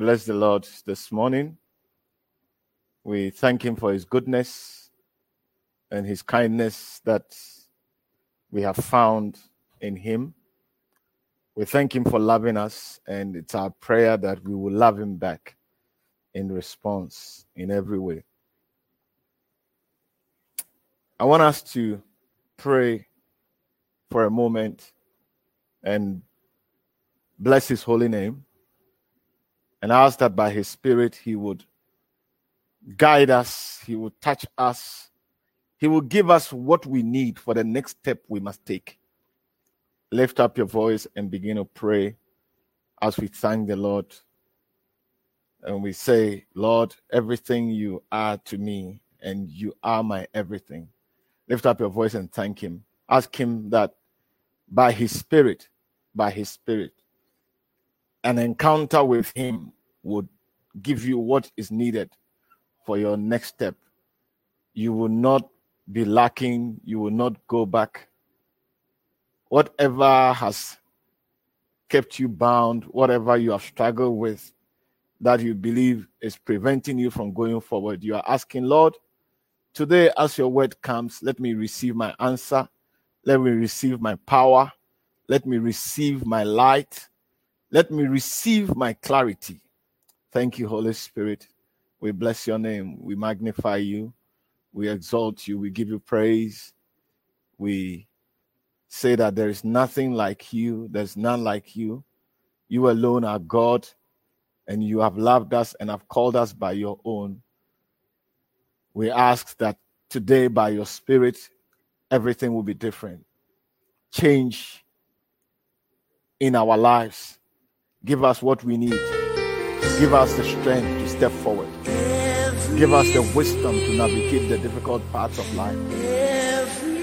Bless the Lord this morning. We thank Him for His goodness and His kindness that we have found in Him. We thank Him for loving us, and it's our prayer that we will love Him back in response in every way. I want us to pray for a moment and bless His holy name and ask that by His Spirit He would guide us, He would touch us, He will give us what we need for the next step we must take. Lift up your voice and begin to pray as we thank the Lord. And we say, Lord, everything you are to me, and you are my everything. Lift up your voice and thank Him. Ask Him that by His Spirit, by His Spirit, an encounter with Him would give you what is needed for your next step. You will not be lacking, you will not go back. Whatever has kept you bound, whatever you have struggled with, that you believe is preventing you from going forward, you are asking, Lord, today as your word comes, let me receive my answer, let me receive my power, let me receive my light, let me receive my clarity. Thank you, Holy Spirit. We bless your name. We magnify you. We exalt you. We give you praise. We say that there is nothing like you. There's none like you. You alone are God, and you have loved us and have called us by your own. We ask that today, by your Spirit, everything will be different. Change in our lives Give us what we need. Give us the strength to step forward. Give us the wisdom to navigate the difficult parts of life.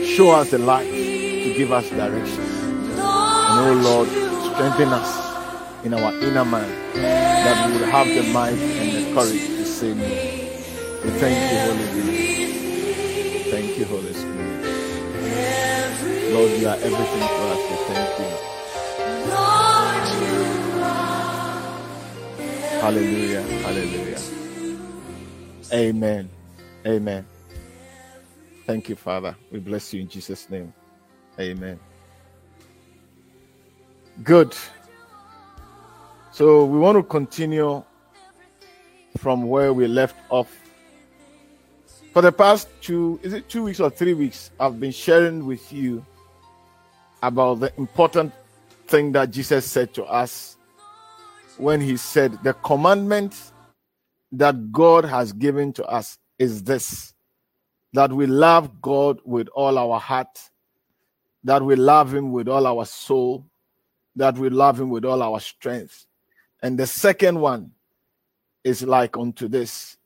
Show us the light to give us direction. And oh Lord, strengthen us in our inner man that we will have the might and the courage to say no. We thank you, Holy Spirit. Thank you, Holy Spirit. Lord, you are everything for us. We thank you. Hallelujah. Hallelujah. Amen. Amen. Thank you, Father. We bless you in Jesus' name. Amen. Good. So we want to continue from where we left off. For the past two, is it two weeks or three weeks, I've been sharing with you about the important thing that Jesus said to us when he said, The commandment that God has given to us is this that we love God with all our heart, that we love Him with all our soul, that we love Him with all our strength. And the second one is like unto this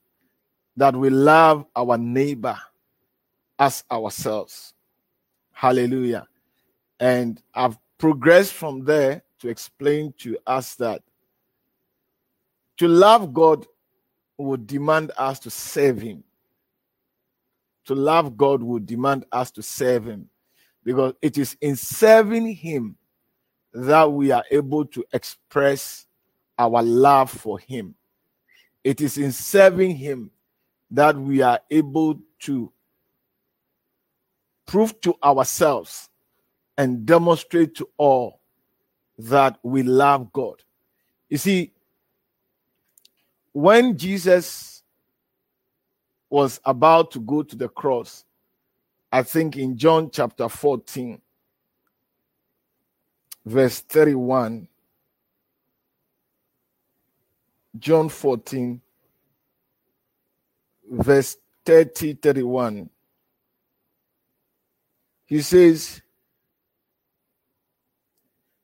that we love our neighbor as ourselves. Hallelujah. And I've progressed from there to explain to us that to love God would demand us to serve Him. To love God would demand us to serve Him because it is in serving Him that we are able to express our love for Him. It is in serving Him that we are able to prove to ourselves and demonstrate to all that we love God. You see, when Jesus was about to go to the cross, I think in John chapter 14, verse 31, John 14, verse 30, 31, he says,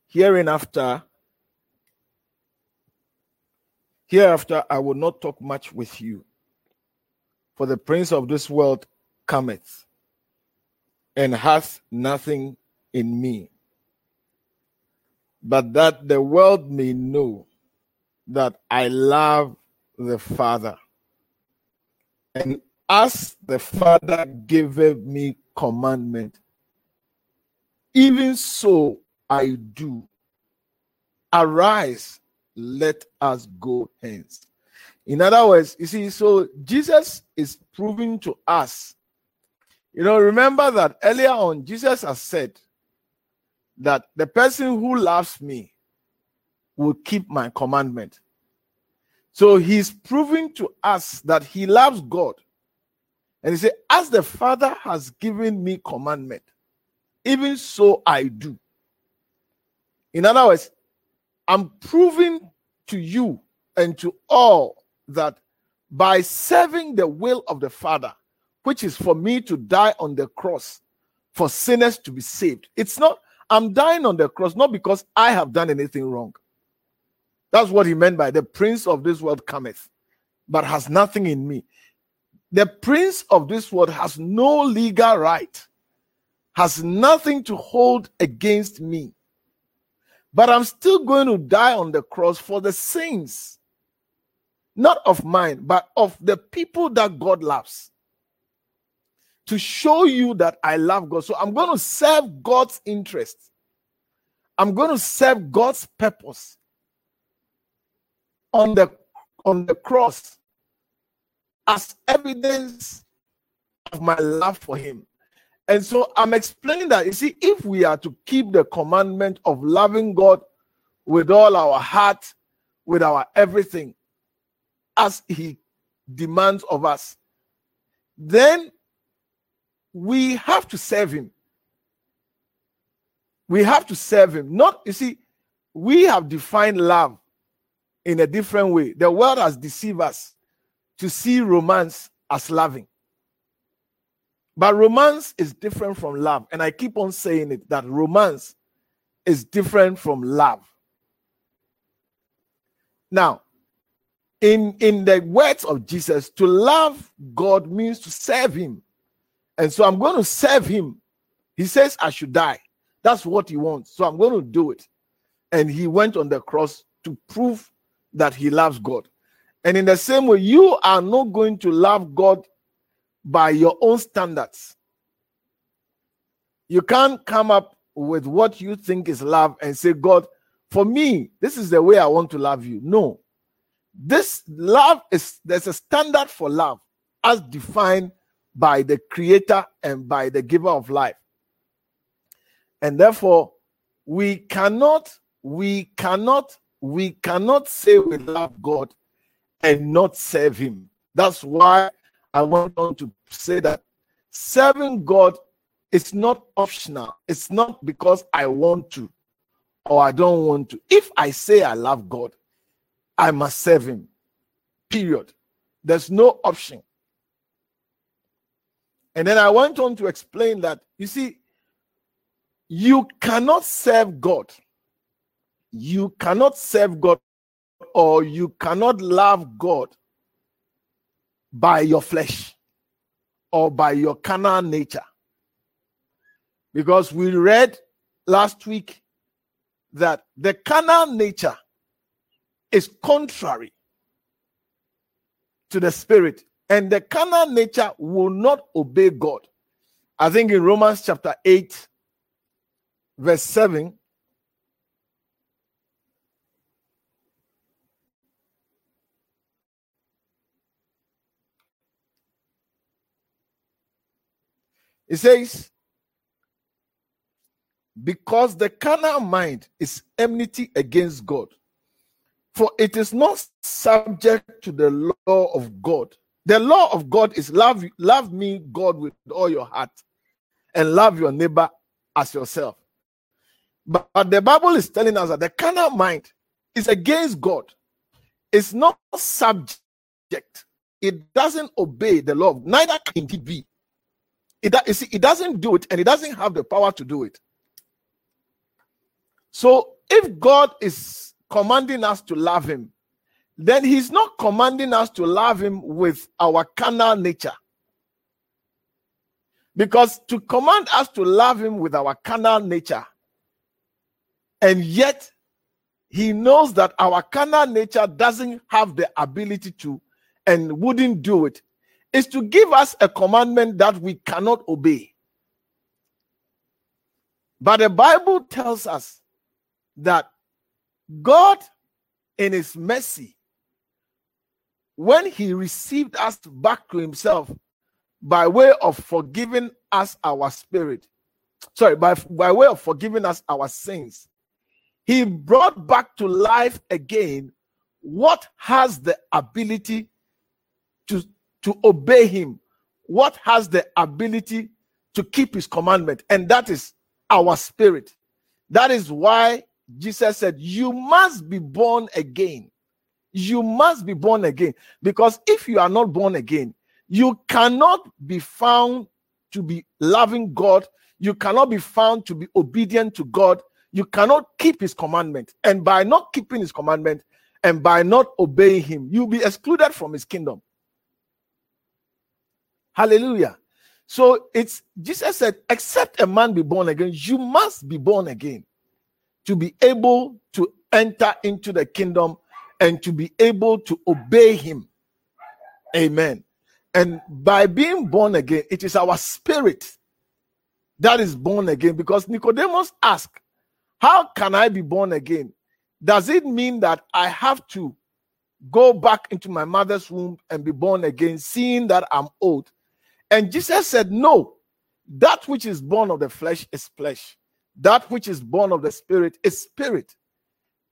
Hereinafter Hereafter I will not talk much with you, for the prince of this world cometh and hath nothing in me, but that the world may know that I love the Father. And as the Father giveth me commandment, even so I do. Arise, let us go hence. In other words, you see, so Jesus is proving to us. You know, remember that earlier on, Jesus has said that the person who loves me will keep my commandment. So he's proving to us that he loves God. And he said, As the Father has given me commandment, even so I do. In other words, I'm proving to you and to all that by serving the will of the Father, which is for me to die on the cross for sinners to be saved, it's not, I'm dying on the cross not because I have done anything wrong. That's what he meant by the prince of this world cometh, but has nothing in me. The prince of this world has no legal right, has nothing to hold against me. But I'm still going to die on the cross for the sins, not of mine, but of the people that God loves. To show you that I love God. So I'm going to serve God's interest. I'm going to serve God's purpose on the on the cross as evidence of my love for him. And so I'm explaining that you see, if we are to keep the commandment of loving God with all our heart, with our everything, as he demands of us, then we have to serve him. We have to serve him. Not, you see, we have defined love in a different way. The world has deceived us to see romance as loving. But romance is different from love. And I keep on saying it that romance is different from love. Now, in, in the words of Jesus, to love God means to serve Him. And so I'm going to serve Him. He says I should die. That's what He wants. So I'm going to do it. And He went on the cross to prove that he loves God. And in the same way, you are not going to love God by your own standards. You can't come up with what you think is love and say, God, for me, this is the way I want to love you. No. This love is there's a standard for love as defined by the creator and by the giver of life. And therefore, we cannot, we cannot we cannot say we love God and not serve Him. That's why I want on to say that serving God is not optional. It's not because I want to or I don't want to. If I say I love God, I must serve Him. Period. There's no option. And then I went on to explain that you see, you cannot serve God you cannot serve God or you cannot love God by your flesh or by your carnal nature. Because we read last week that the carnal nature is contrary to the spirit, and the carnal nature will not obey God. I think in Romans chapter 8, verse 7, It says, because the carnal mind is enmity against God, for it is not subject to the law of God. The law of God is love, love me, God, with all your heart, and love your neighbor as yourself. But, but the Bible is telling us that the carnal mind is against God. It's not subject. It doesn't obey the law. Neither can it be. It, it doesn't do it and it doesn't have the power to do it. So if God is commanding us to love him then he's not commanding us to love him with our carnal nature. Because to command us to love him with our carnal nature, and yet he knows that our carnal nature doesn't have the ability to and wouldn't do it, is to give us a commandment that we cannot obey. But the Bible tells us that God, in His mercy, when He received us back to Himself by way of forgiving us our spirit, sorry, by, by way of forgiving us our sins, He brought back to life again what has the ability to, to obey Him, what has the ability to keep His commandment, and that is our spirit. That is why Jesus said, You must be born again. You must be born again. Because if you are not born again, you cannot be found to be loving God. You cannot be found to be obedient to God. You cannot keep his commandment. And by not keeping his commandment and by not obeying him, you'll be excluded from his kingdom. Hallelujah. So it's Jesus said, except a man be born again, you must be born again to be able to enter into the kingdom and to be able to obey him. Amen. And by being born again, it is our spirit that is born again because Nicodemus asked, How can I be born again? Does it mean that I have to go back into my mother's womb and be born again, seeing that I'm old? And Jesus said, No, that which is born of the flesh is flesh, that which is born of the spirit is spirit.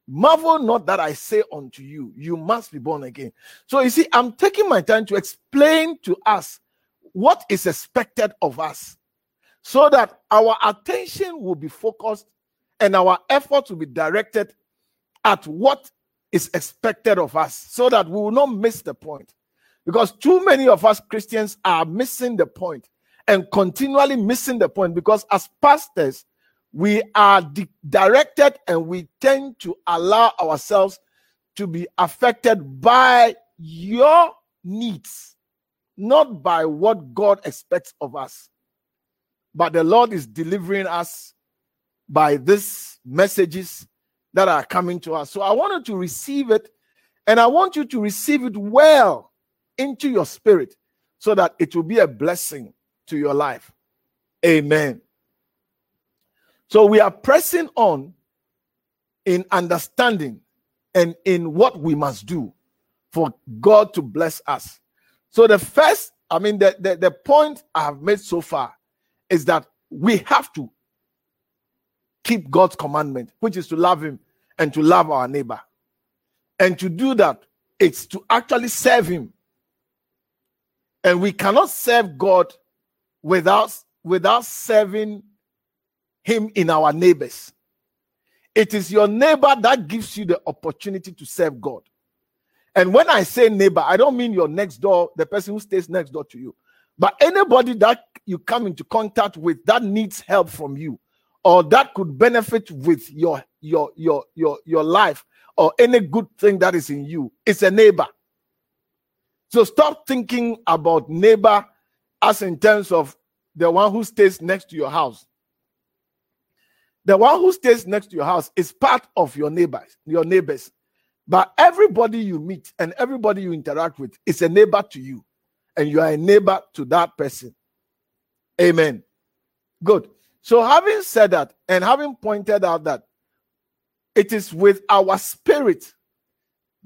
Marvel not that I say unto you, you must be born again. So you see, I'm taking my time to explain to us what is expected of us so that our attention will be focused and our effort will be directed at what is expected of us so that we will not miss the point. Because too many of us Christians are missing the point and continually missing the point because as pastors, we are di- directed and we tend to allow ourselves to be affected by your needs, not by what God expects of us. But the Lord is delivering us by these messages that are coming to us. So I wanted to receive it and I want you to receive it well into your spirit so that it will be a blessing to your life. Amen. So we are pressing on in understanding and in what we must do for God to bless us. So the first, I mean, the, the, the point I have made so far is that we have to keep God's commandment, which is to love Him and to love our neighbor. And to do that, it's to actually serve Him and we cannot serve God without, without serving Him in our neighbors. It is your neighbor that gives you the opportunity to serve God. And when I say neighbor, I don't mean your next door, the person who stays next door to you, but anybody that you come into contact with that needs help from you or that could benefit with your your your your your life or any good thing that is in you it's a neighbor so stop thinking about neighbor as in terms of the one who stays next to your house. The one who stays next to your house is part of your neighbors, your neighbors. But everybody you meet and everybody you interact with is a neighbor to you, and you are a neighbor to that person. Amen. Good. So, having said that, and having pointed out that it is with our spirit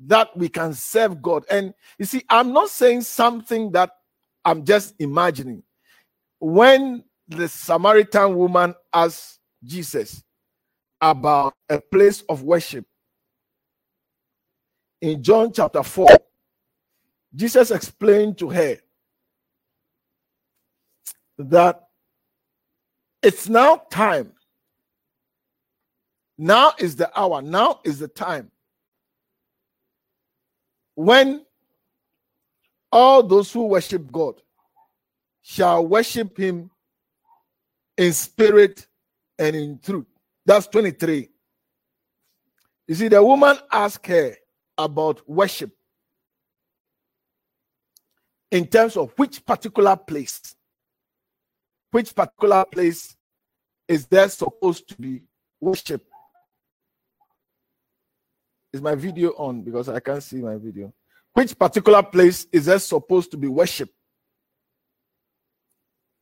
that we can serve God. And you see, I'm not saying something that I'm just imagining. When the Samaritan woman asked Jesus about a place of worship in John chapter 4, Jesus explained to her that it's now time. Now is the hour. Now is the time when all those who worship God shall worship him in spirit and in truth. That's 23. You see, the woman asked her, about worship in terms of which particular place, which particular place is there supposed to be worship. Is my video on? Because I can't see my video. Which particular place is there supposed to be worship?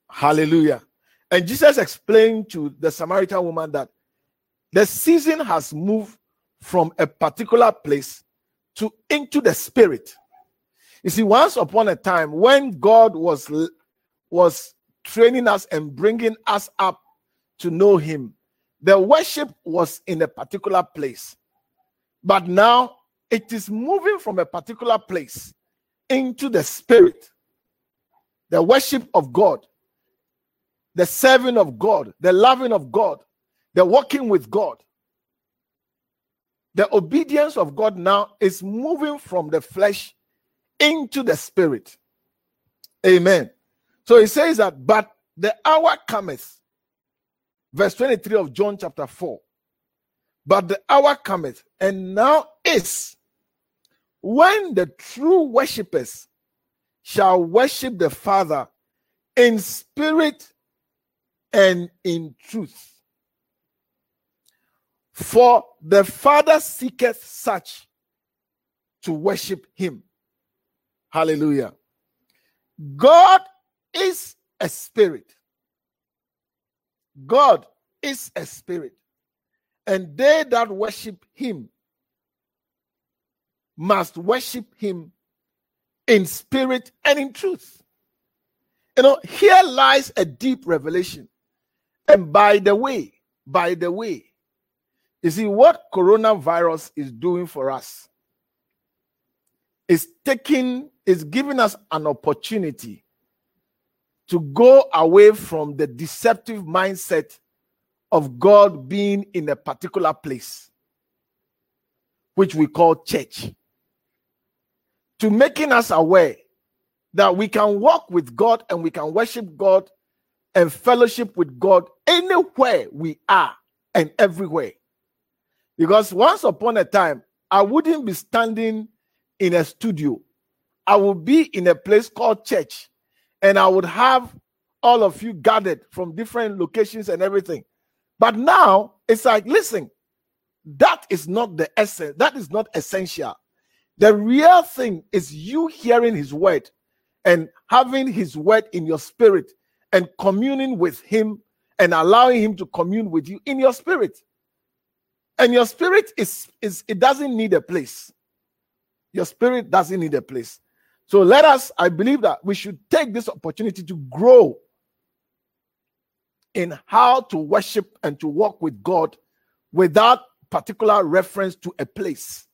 Hallelujah. And Jesus explained to the Samaritan woman that the season has moved from a particular place to into the spirit. You see, once upon a time, when God was was training us and bringing us up to know Him, the worship was in a particular place. But now it is moving from a particular place into the spirit. The worship of God, the serving of God, the loving of God, the walking with God. The obedience of God now is moving from the flesh into the spirit. Amen. So he says that, but the hour cometh, verse 23 of John chapter 4. But the hour cometh, and now is when the true worshippers shall worship the Father in spirit and in truth. For the Father seeketh such to worship him. Hallelujah. God is a spirit. God is a spirit. And they that worship him must worship him in spirit and in truth. You know, here lies a deep revelation. And by the way, by the way, you see, what coronavirus is doing for us is taking, is giving us an opportunity to go away from the deceptive mindset of God being in a particular place, which we call church, to making us aware that we can walk with God and we can worship God and fellowship with God anywhere we are and everywhere. Because once upon a time, I wouldn't be standing in a studio. I would be in a place called church, and I would have all of you gathered from different locations and everything. But now it's like, listen, that is not the essence, that is not essential. The real thing is you hearing his word and having his word in your spirit and communing with him and allowing him to commune with you in your spirit. And your spirit is is it doesn't need a place. Your spirit doesn't need a place. So let us i believe that we should take this opportunity to grow in how to worship and to walk with god without particular reference to a place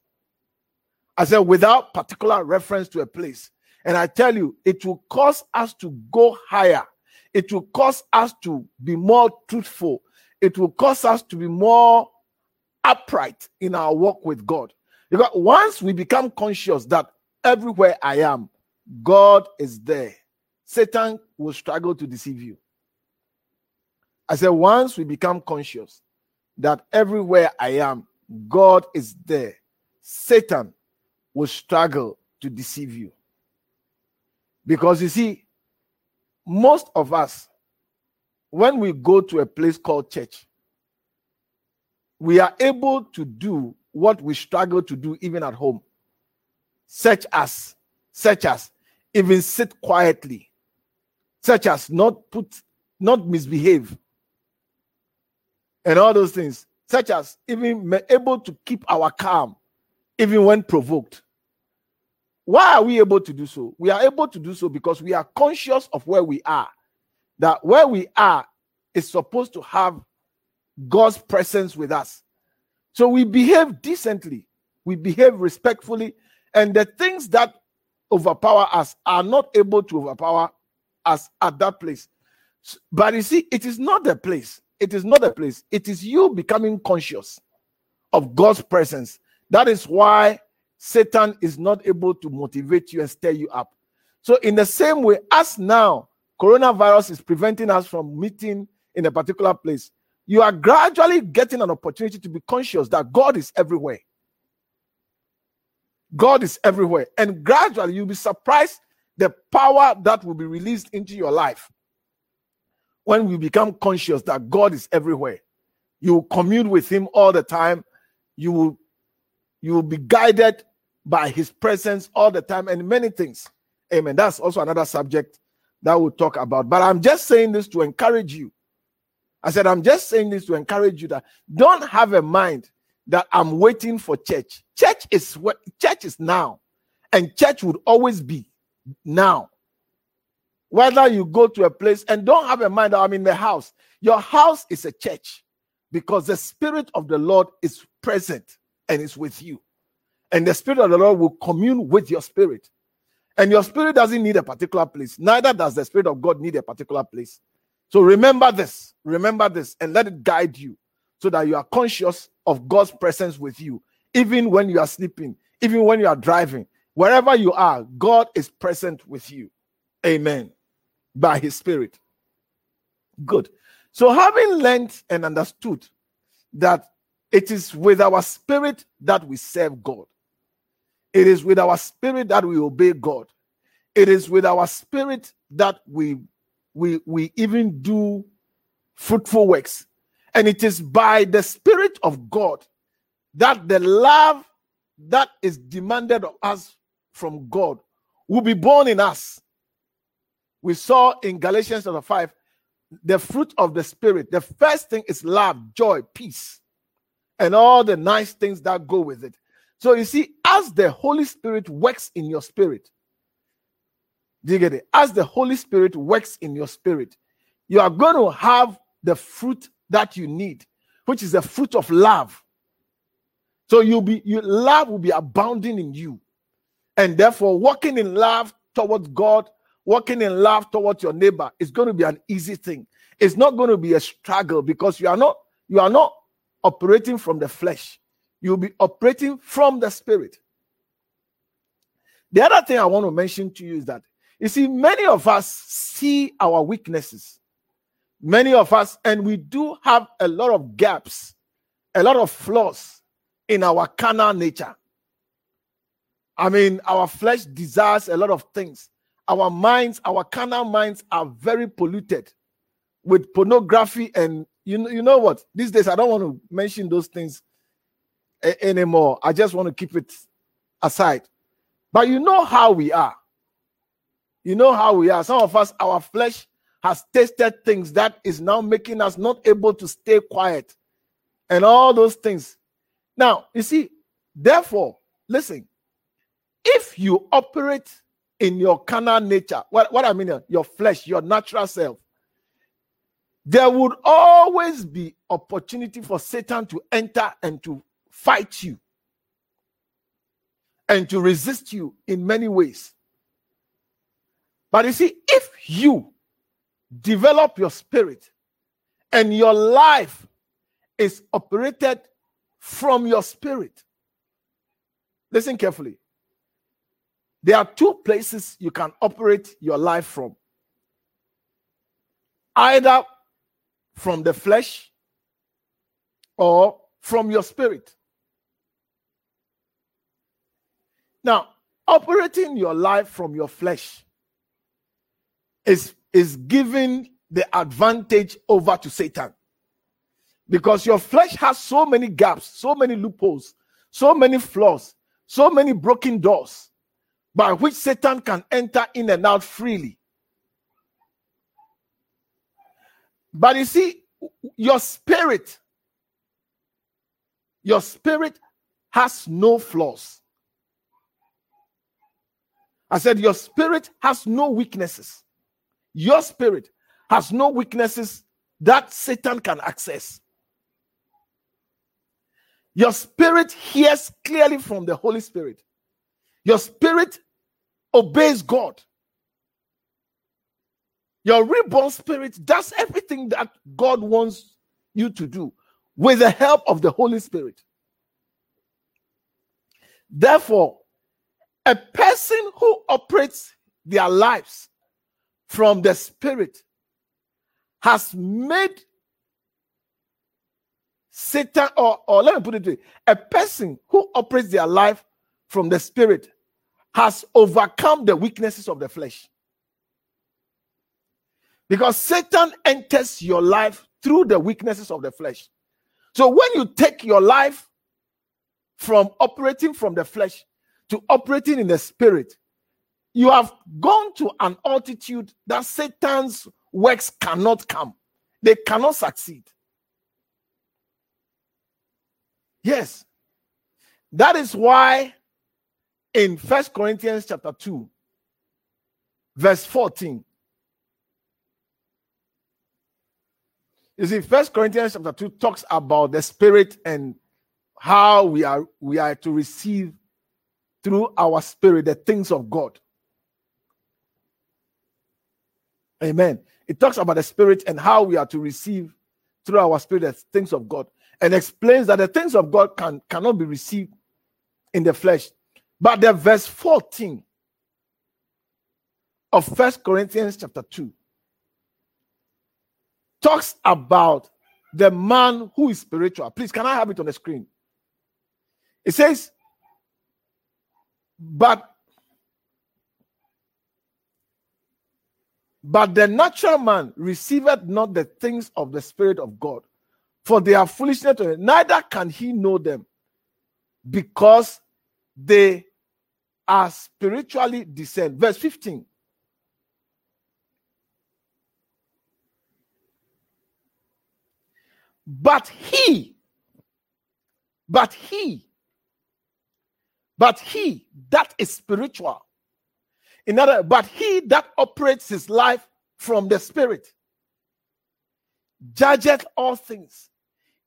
i said without particular reference to a place and i tell you it will cause us to go higher it will cause us to be more truthful it will cause us to be more upright in our walk with God. Because once we become conscious that everywhere I am, God is there, Satan will struggle to deceive you. I said, once we become conscious that everywhere I am, God is there, Satan will struggle to deceive you. Because you see, most of us, when we go to a place called church, we are able to do what we struggle to do even at home. Such as such as even sit quietly. Such as not put not misbehave and all those things such as even able to keep our calm even when provoked why are we able to do so we are able to do so because we are conscious of where we are that where we are is supposed to have God's presence with us. So we behave decently, we behave respectfully, and the things that overpower us are not able to overpower us at that place. But you see, it is not the place. It is not a place. It is you becoming conscious of God's presence. That is why Satan is not able to motivate you and stir you up. So, in the same way, as now, coronavirus is preventing us from meeting in a particular place you are gradually getting an opportunity to be conscious that God is everywhere. God is everywhere. And gradually you'll be surprised the power that will be released into your life when we become conscious that God is everywhere. You commune with Him all the time. You will, you will be guided by His presence all the time and many things. Amen. That's also another subject that we'll talk about. But I'm just saying this to encourage you. I said, I'm just saying this to encourage you that don't have a mind that I'm waiting for church. Church is what church is now, and church would always be now. Whether you go to a place and don't have a mind that I'm in the house, your house is a church because the Spirit of the Lord is present and is with you. And the Spirit of the Lord will commune with your spirit. And your spirit doesn't need a particular place, neither does the Spirit of God need a particular place. So remember this, remember this, and let it guide you so that you are conscious of God's presence with you, even when you are sleeping, even when you are driving, wherever you are, God is present with you. Amen. By His Spirit. Good. So, having learned and understood that it is with our spirit that we serve God, it is with our spirit that we obey God, it is with our spirit that we we we even do fruitful works and it is by the spirit of god that the love that is demanded of us from god will be born in us we saw in galatians chapter 5 the fruit of the spirit the first thing is love joy peace and all the nice things that go with it so you see as the holy spirit works in your spirit do you get it? As the Holy Spirit works in your spirit, you are going to have the fruit that you need, which is the fruit of love. So you'll be your love will be abounding in you. And therefore, walking in love towards God, walking in love towards your neighbor is going to be an easy thing. It's not going to be a struggle because you are not you are not operating from the flesh. You'll be operating from the spirit. The other thing I want to mention to you is that you see, many of us see our weaknesses. Many of us, and we do have a lot of gaps, a lot of flaws in our carnal nature. I mean, our flesh desires a lot of things. Our minds, our carnal minds are very polluted with pornography and you know, you know what? These days I don't want to mention those things a- anymore. I just want to keep it aside. But you know how we are. You know how we are. Some of us, our flesh has tasted things that is now making us not able to stay quiet and all those things. Now, you see, therefore, listen, if you operate in your carnal nature, what, what I mean, uh, your flesh, your natural self, there would always be opportunity for Satan to enter and to fight you and to resist you in many ways. But you see, if you develop your spirit and your life is operated from your spirit, listen carefully. There are two places you can operate your life from either from the flesh or from your spirit. Now, operating your life from your flesh is, is giving the advantage over to Satan. Because your flesh has so many gaps, so many loopholes, so many flaws, so many broken doors by which Satan can enter in and out freely. But you see, your spirit, your spirit has no flaws. I said, Your spirit has no weaknesses. Your spirit has no weaknesses that Satan can access. Your spirit hears clearly from the Holy Spirit. Your spirit obeys God. Your reborn spirit does everything that God wants you to do with the help of the Holy Spirit. Therefore, a person who operates their lives from the Spirit has made Satan, or, or let me put it this way a person who operates their life from the spirit has overcome the weaknesses of the flesh. Because Satan enters your life through the weaknesses of the flesh. So when you take your life from operating from the flesh to operating in the spirit, you have gone to an altitude that Satan's works cannot come, they cannot succeed. Yes. That is why in First Corinthians chapter 2, verse 14. You see, First Corinthians chapter 2 talks about the spirit and how we are we are to receive through our spirit the things of God. Amen. It talks about the spirit and how we are to receive through our spirit the things of God and explains that the things of God can cannot be received in the flesh. But the verse 14 of First Corinthians chapter 2 talks about the man who is spiritual. Please, can I have it on the screen? It says, but but the natural man receiveth not the things of the spirit of God, for they are foolishness to him, neither can he know them because they are spiritually discerned. Verse 15. But he, but he, but he that is spiritual. In other, but he that operates his life from the spirit judgeth all things,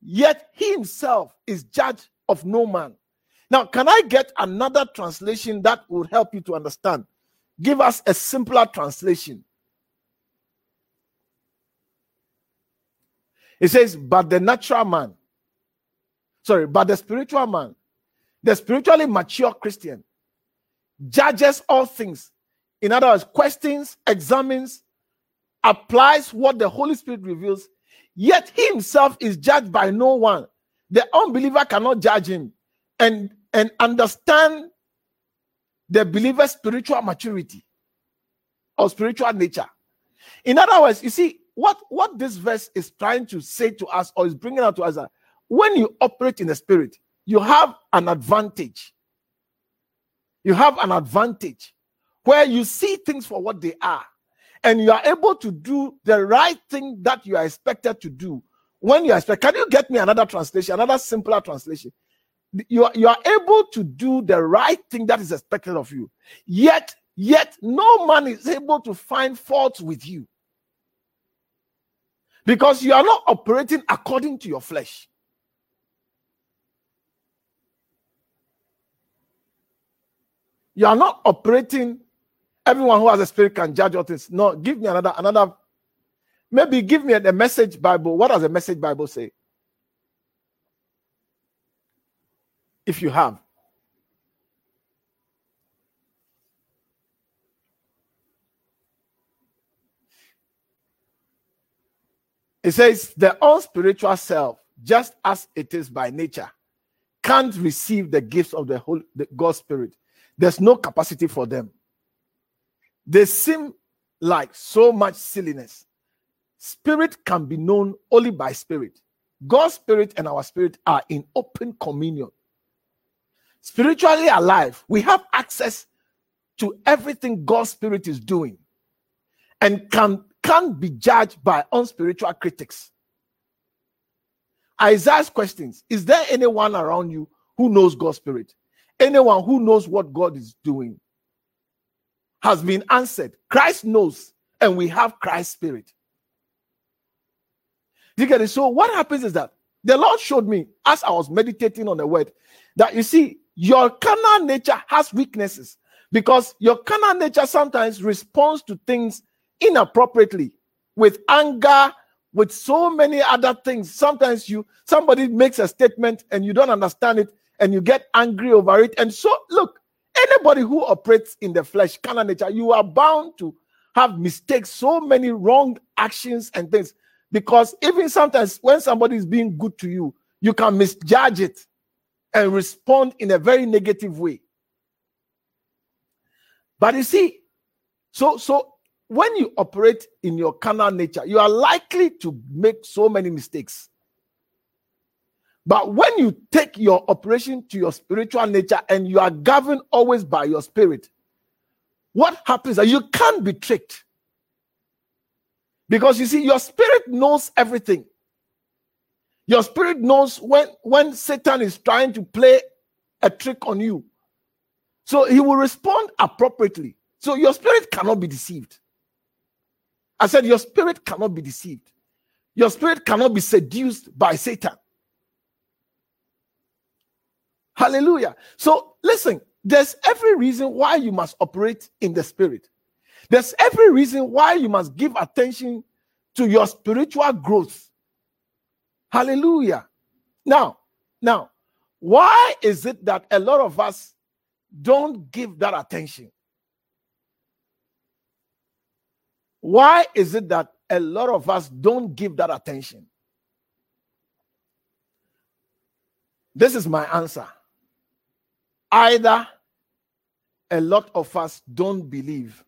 yet he himself is judge of no man. Now, can I get another translation that would help you to understand? Give us a simpler translation. It says, but the natural man, sorry, but the spiritual man, the spiritually mature Christian, judges all things. In other words, questions, examines, applies what the Holy Spirit reveals, yet he himself is judged by no one. The unbeliever cannot judge him and and understand the believer's spiritual maturity or spiritual nature. In other words, you see what what this verse is trying to say to us or is bringing out to us that when you operate in the spirit, you have an advantage. You have an advantage where you see things for what they are and you are able to do the right thing that you are expected to do when you expect. Can you get me another translation, another simpler translation? You are, you are able to do the right thing that is expected of you. Yet, yet no man is able to find fault with you. Because you are not operating according to your flesh. You are not operating. Everyone who has a spirit can judge all things. No, give me another, another. Maybe give me a, a message Bible. What does a message Bible say? If you have. It says the unspiritual self, just as it is by nature, can't receive the gifts of the whole the God Spirit. There's no capacity for them. They seem like so much silliness. Spirit can be known only by spirit. God's spirit and our spirit are in open communion spiritually alive, we have access to everything God's spirit is doing and can can't be judged by unspiritual critics. Isaiah's questions Is there anyone around you who knows God's spirit? Anyone who knows what God is doing has been answered. Christ knows, and we have Christ's spirit. You get it? So, what happens is that the Lord showed me as I was meditating on the word that you see, your carnal nature has weaknesses because your carnal nature sometimes responds to things inappropriately with anger with so many other things. Sometimes you somebody makes a statement and you don't understand it and you get angry over it. And so look anybody who operates in the flesh carnal nature you are bound to have mistakes so many wrong actions and things because even sometimes when somebody is being good to you you can misjudge it and respond in a very negative way But you see, so so when you operate in your carnal nature, you are likely to make so many mistakes. But when you take your operation to your spiritual nature and you are governed always by your spirit, what happens is you can't be tricked. Because you see, your spirit knows everything. Your spirit knows when, when Satan is trying to play a trick on you. So he will respond appropriately. So your spirit cannot be deceived. I said, Your spirit cannot be deceived. Your spirit cannot be seduced by Satan. Hallelujah. So listen, there's every reason why you must operate in the spirit. There's every reason why you must give attention to your spiritual growth. Hallelujah. Now, now, why is it that a lot of us don't give that attention? Why is it that a lot of us don't give that attention? This is my answer. Either a lot of us don't believe,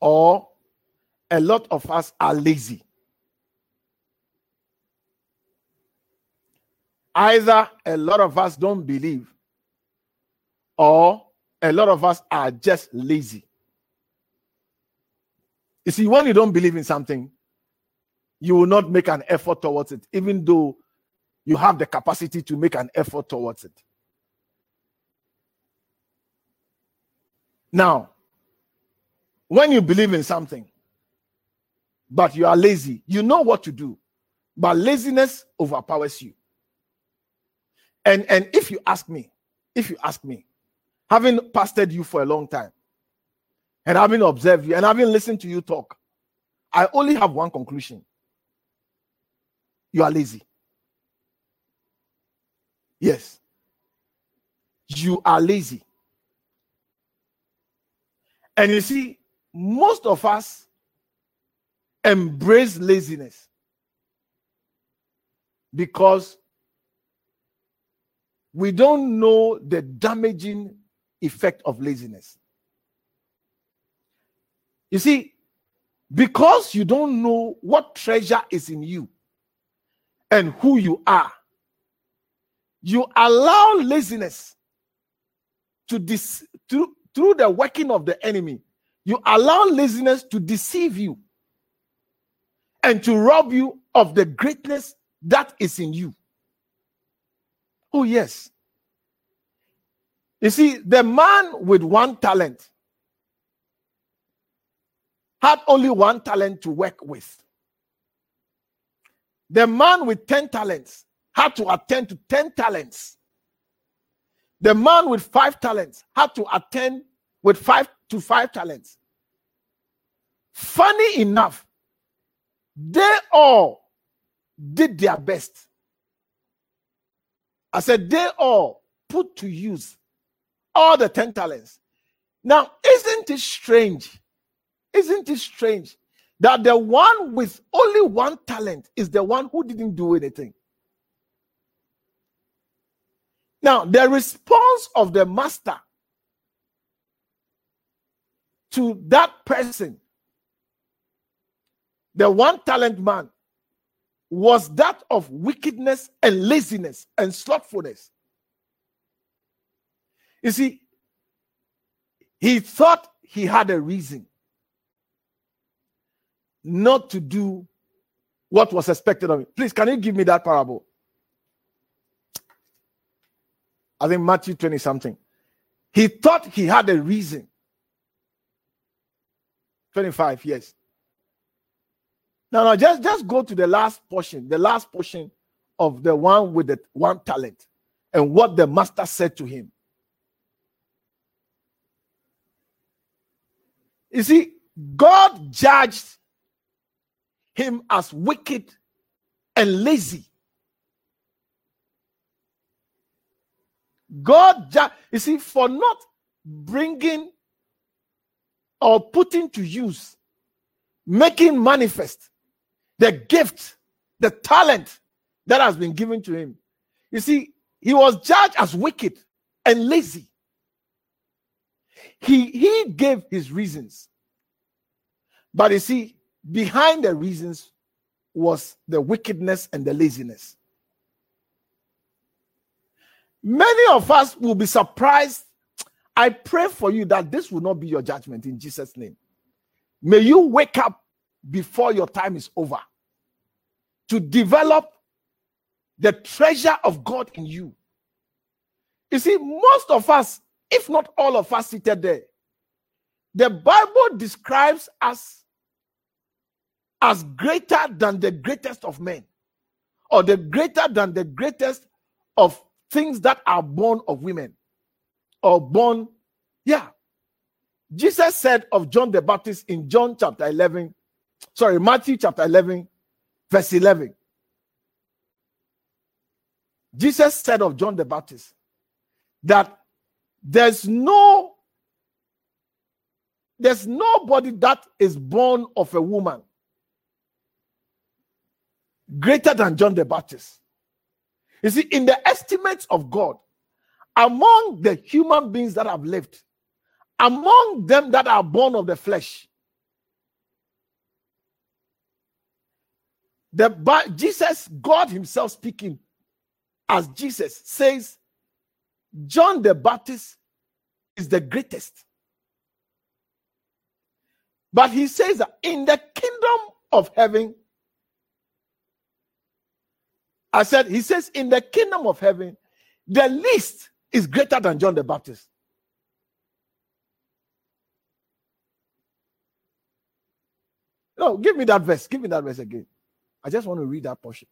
or a lot of us are lazy. Either a lot of us don't believe, or a lot of us are just lazy. You see, when you don't believe in something, you will not make an effort towards it, even though you have the capacity to make an effort towards it. Now, when you believe in something, but you are lazy, you know what to do, but laziness overpowers you. And and if you ask me, if you ask me, having pastored you for a long time, and having observed you and having listened to you talk, I only have one conclusion. You are lazy. Yes. You are lazy. And you see, most of us embrace laziness because we don't know the damaging effect of laziness. You see, because you don't know what treasure is in you and who you are, you allow laziness to dis- through, through the working of the enemy. You allow laziness to deceive you and to rob you of the greatness that is in you. Oh, yes. You see, the man with one talent had only one talent to work with. The man with 10 talents had to attend to 10 talents. The man with five talents had to attend with five to five talents. Funny enough, they all did their best. I said, they all put to use all the 10 talents. Now, isn't it strange isn't it strange that the one with only one talent is the one who didn't do anything? Now, the response of the master to that person, the one talent man, was that of wickedness and laziness and slothfulness. You see, he thought he had a reason not to do what was expected of him. Please, can you give me that parable? I think Matthew 20 something. He thought he had a reason. 25, yes. Now, now, just, just go to the last portion, the last portion of the one with the one talent and what the master said to him. You see, God judged him as wicked and lazy. God, you see, for not bringing or putting to use, making manifest the gift, the talent that has been given to him. You see, he was judged as wicked and lazy. He he gave his reasons. But you see, behind the reasons was the wickedness and the laziness. Many of us will be surprised. I pray for you that this will not be your judgment in Jesus' name. May you wake up before your time is over to develop the treasure of God in you. You see, most of us, if not all of us seated there, the Bible describes us as greater than the greatest of men, or the greater than the greatest of things that are born of women, or born, yeah. Jesus said of John the Baptist in John chapter 11, sorry, Matthew chapter 11, verse 11. Jesus said of John the Baptist that there's no there's nobody that is born of a woman greater than John the Baptist. You see, in the estimates of God, among the human beings that have lived, among them that are born of the flesh, the Jesus, God Himself speaking as Jesus says, John the Baptist is the greatest. But he says that in the kingdom of heaven, I said, he says, in the kingdom of heaven, the least is greater than John the Baptist. No, give me that verse. Give me that verse again. I just want to read that portion.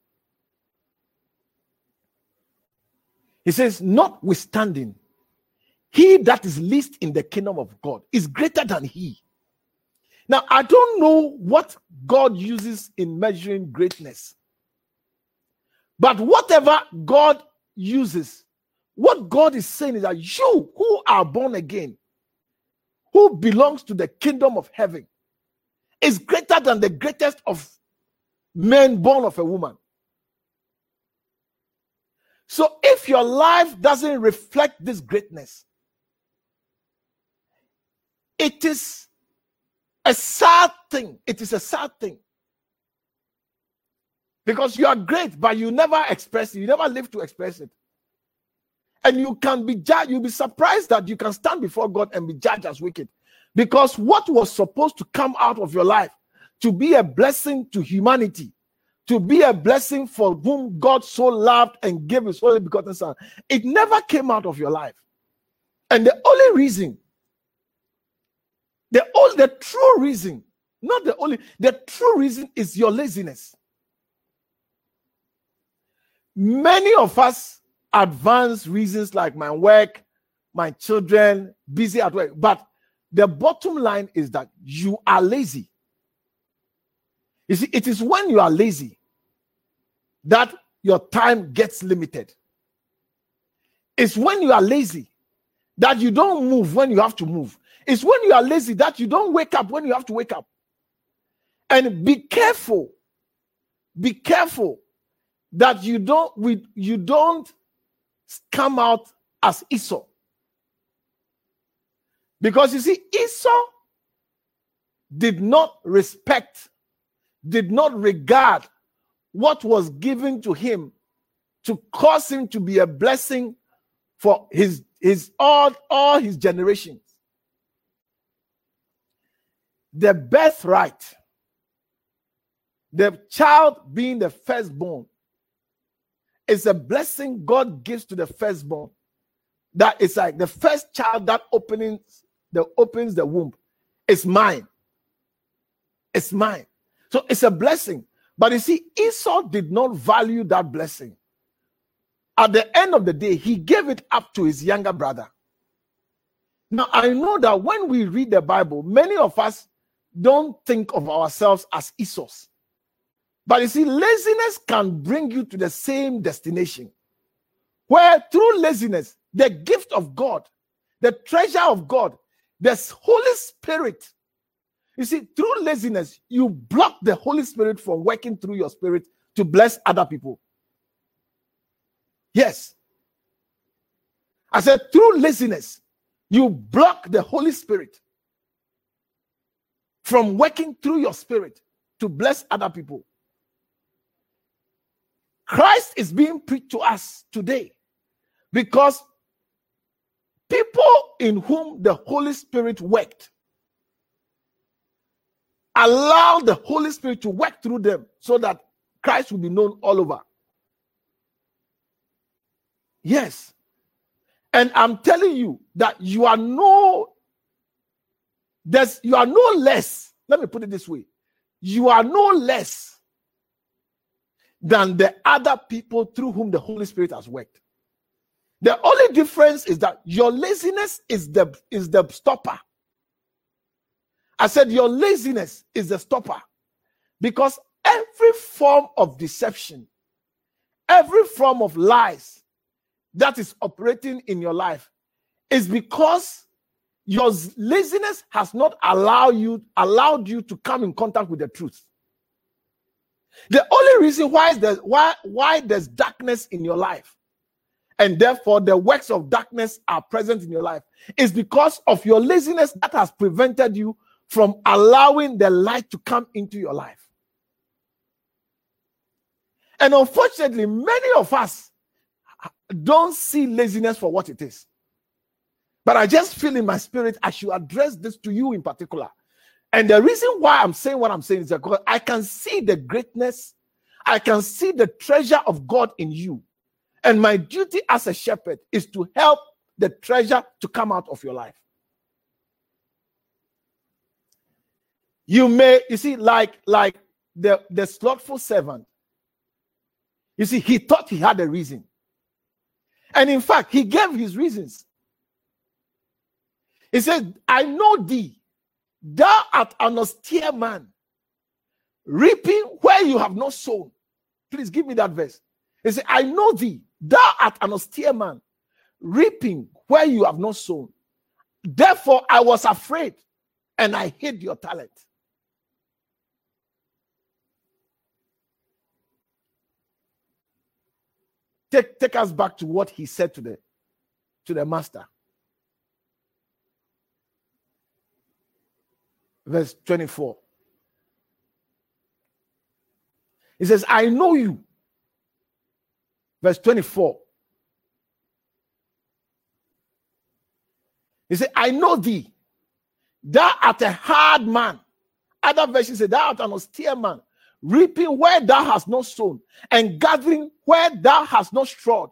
He says, Notwithstanding, he that is least in the kingdom of God is greater than he. Now, I don't know what God uses in measuring greatness, but whatever God uses, what God is saying is that you who are born again, who belongs to the kingdom of heaven, is greater than the greatest of men born of a woman. So if your life doesn't reflect this greatness, it is a sad thing. It is a sad thing. Because you are great, but you never express it. You never live to express it. And you can be judged. You'll be surprised that you can stand before God and be judged as wicked. Because what was supposed to come out of your life to be a blessing to humanity to be a blessing for whom God so loved and gave his only begotten son. It never came out of your life. And the only reason, the only the true reason, not the only, the true reason is your laziness. Many of us advance reasons like my work, my children, busy at work. But the bottom line is that you are lazy. You see, it is when you are lazy that your time gets limited. It's when you are lazy that you don't move when you have to move. It's when you are lazy that you don't wake up when you have to wake up. And be careful. Be careful that you don't we, you don't come out as Esau. Because you see, Esau did not respect, did not regard what was given to him to cause him to be a blessing for his his all all his generations. The birthright the child being the firstborn is a blessing god gives to the firstborn. That is like the first child that opens the opens the womb is mine. It's mine so it's a blessing but you see, Esau did not value that blessing. At the end of the day, he gave it up to his younger brother. Now, I know that when we read the Bible, many of us don't think of ourselves as Esau's. But you see, laziness can bring you to the same destination. Where through laziness, the gift of God, the treasure of God, the Holy Spirit you see, through laziness, you block the Holy Spirit from working through your spirit to bless other people. Yes. I said, through laziness, You block the Holy Spirit from working through your spirit to bless other people. Christ is being preached to us today because people in whom the Holy Spirit worked allow the Holy Spirit to work through them so that Christ will be known all over. Yes. And I'm telling you that you are no there's you are no less. Let me put it this way. You are no less than the other people through whom the Holy Spirit has worked. The only difference is that your laziness is the is the stopper. I said your laziness is the stopper because every form of deception, every form of lies that is operating in your life is because your laziness has not allowed you allowed you to come in contact with the truth. The only reason why there's why why there's darkness in your life and therefore the works of darkness are present in your life is because of your laziness that has prevented you from allowing the light to come into your life. And unfortunately, many of us don't see laziness for what it is. But I just feel in my spirit I should address this to you in particular. And the reason why I'm saying what I'm saying is because I can see the greatness, I can see the treasure of God in you. And my duty as a shepherd is to help the treasure to come out of your life. You may, you see, like like the, the slothful servant. You see, he thought he had a reason. And in fact, he gave his reasons. He said, I know thee, thou art an austere man, reaping where you have not sown. Please give me that verse. He said, I know thee, thou art an austere man, reaping where you have not sown. Therefore, I was afraid and I hid your talent. Take, take us back to what he said to the to the master. Verse 24. He says, I know you. Verse 24. He said, I know thee. Thou art a hard man. Other versions say, Thou art an austere man reaping where thou hast not sown, and gathering where thou hast not strawed.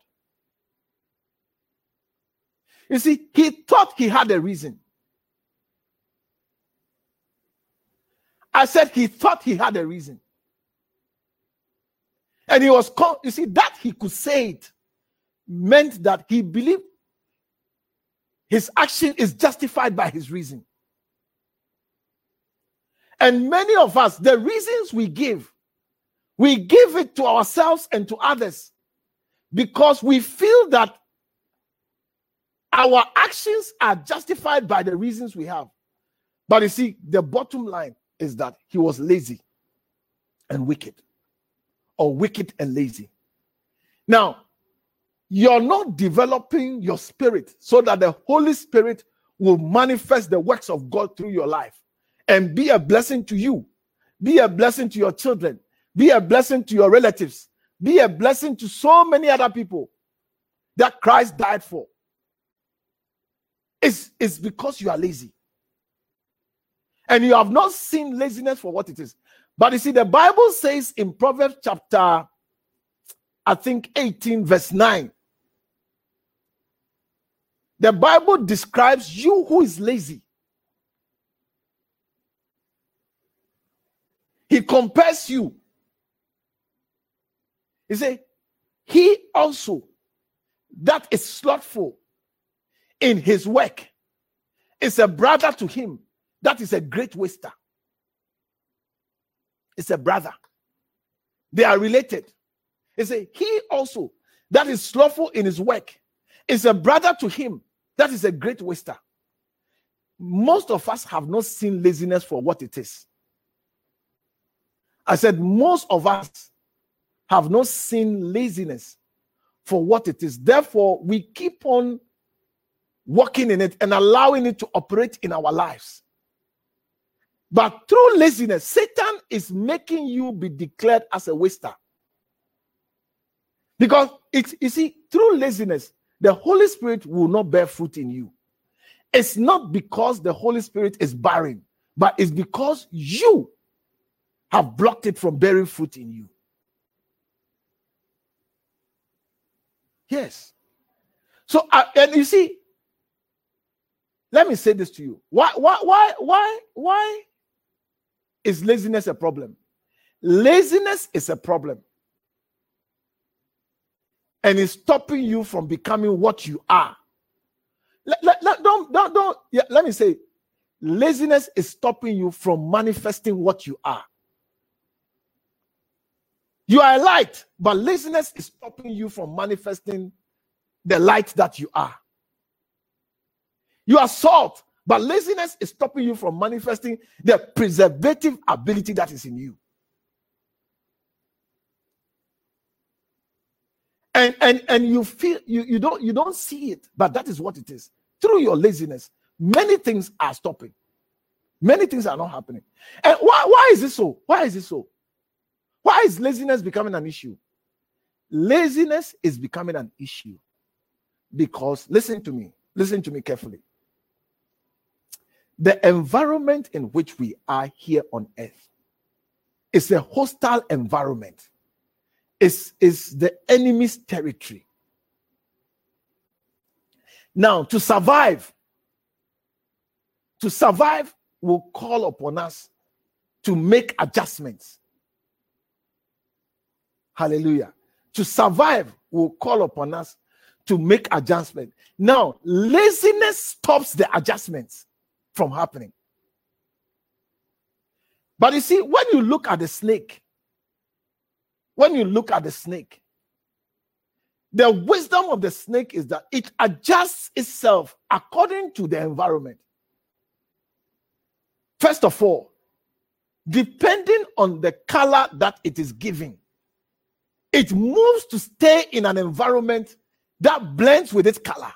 You see, he thought he had a reason. I said he thought he had a reason. And he was, called, you see, that he could say it meant that he believed his action is justified by his reason. And many of us, the reasons we give, we give it to ourselves and to others because we feel that our actions are justified by the reasons we have. But you see, the bottom line is that he was lazy and wicked, or wicked and lazy. Now, you're not developing your spirit so that the Holy Spirit will manifest the works of God through your life and be a blessing to you, be a blessing to your children, be a blessing to your relatives, be a blessing to so many other people that Christ died for. It's, it's because you are lazy. And you have not seen laziness for what it is. But you see, the Bible says in Proverbs chapter, I think 18, verse 9, the Bible describes you who is lazy. He compares you. He say, He also that is slothful in his work is a brother to him. That is a great waster. It's a brother. They are related. He say, He also that is slothful in his work is a brother to him. That is a great waster. Most of us have not seen laziness for what it is. I said, most of us have not seen laziness for what it is. Therefore, we keep on walking in it and allowing it to operate in our lives. But through laziness, Satan is making you be declared as a waster. Because it's you see, through laziness, the Holy Spirit will not bear fruit in you. It's not because the Holy Spirit is barren, but it's because you have blocked it from bearing fruit in you. Yes. So, uh, and you see, let me say this to you. Why, why, why, why, why is laziness a problem? Laziness is a problem. And it's stopping you from becoming what you are. Let, let, let, don't, don't, don't, yeah, let me say, laziness is stopping you from manifesting what you are. You are a light, but laziness is stopping you from manifesting the light that you are. You are salt, but laziness is stopping you from manifesting the preservative ability that is in you. And and and you feel you, you don't you don't see it, but that is what it is. Through your laziness, many things are stopping. Many things are not happening. And why, why is it so? Why is it so? Why is laziness becoming an issue? Laziness is becoming an issue because, listen to me, listen to me carefully. The environment in which we are here on earth is a hostile environment, is is the enemy's territory. Now, to survive, to survive will call upon us to make adjustments. Hallelujah. To survive will call upon us to make adjustment. Now, laziness stops the adjustments from happening. But you see, when you look at the snake, when you look at the snake, the wisdom of the snake is that it adjusts itself according to the environment. First of all, depending on the color that it is giving, it moves to stay in an environment that blends with its color.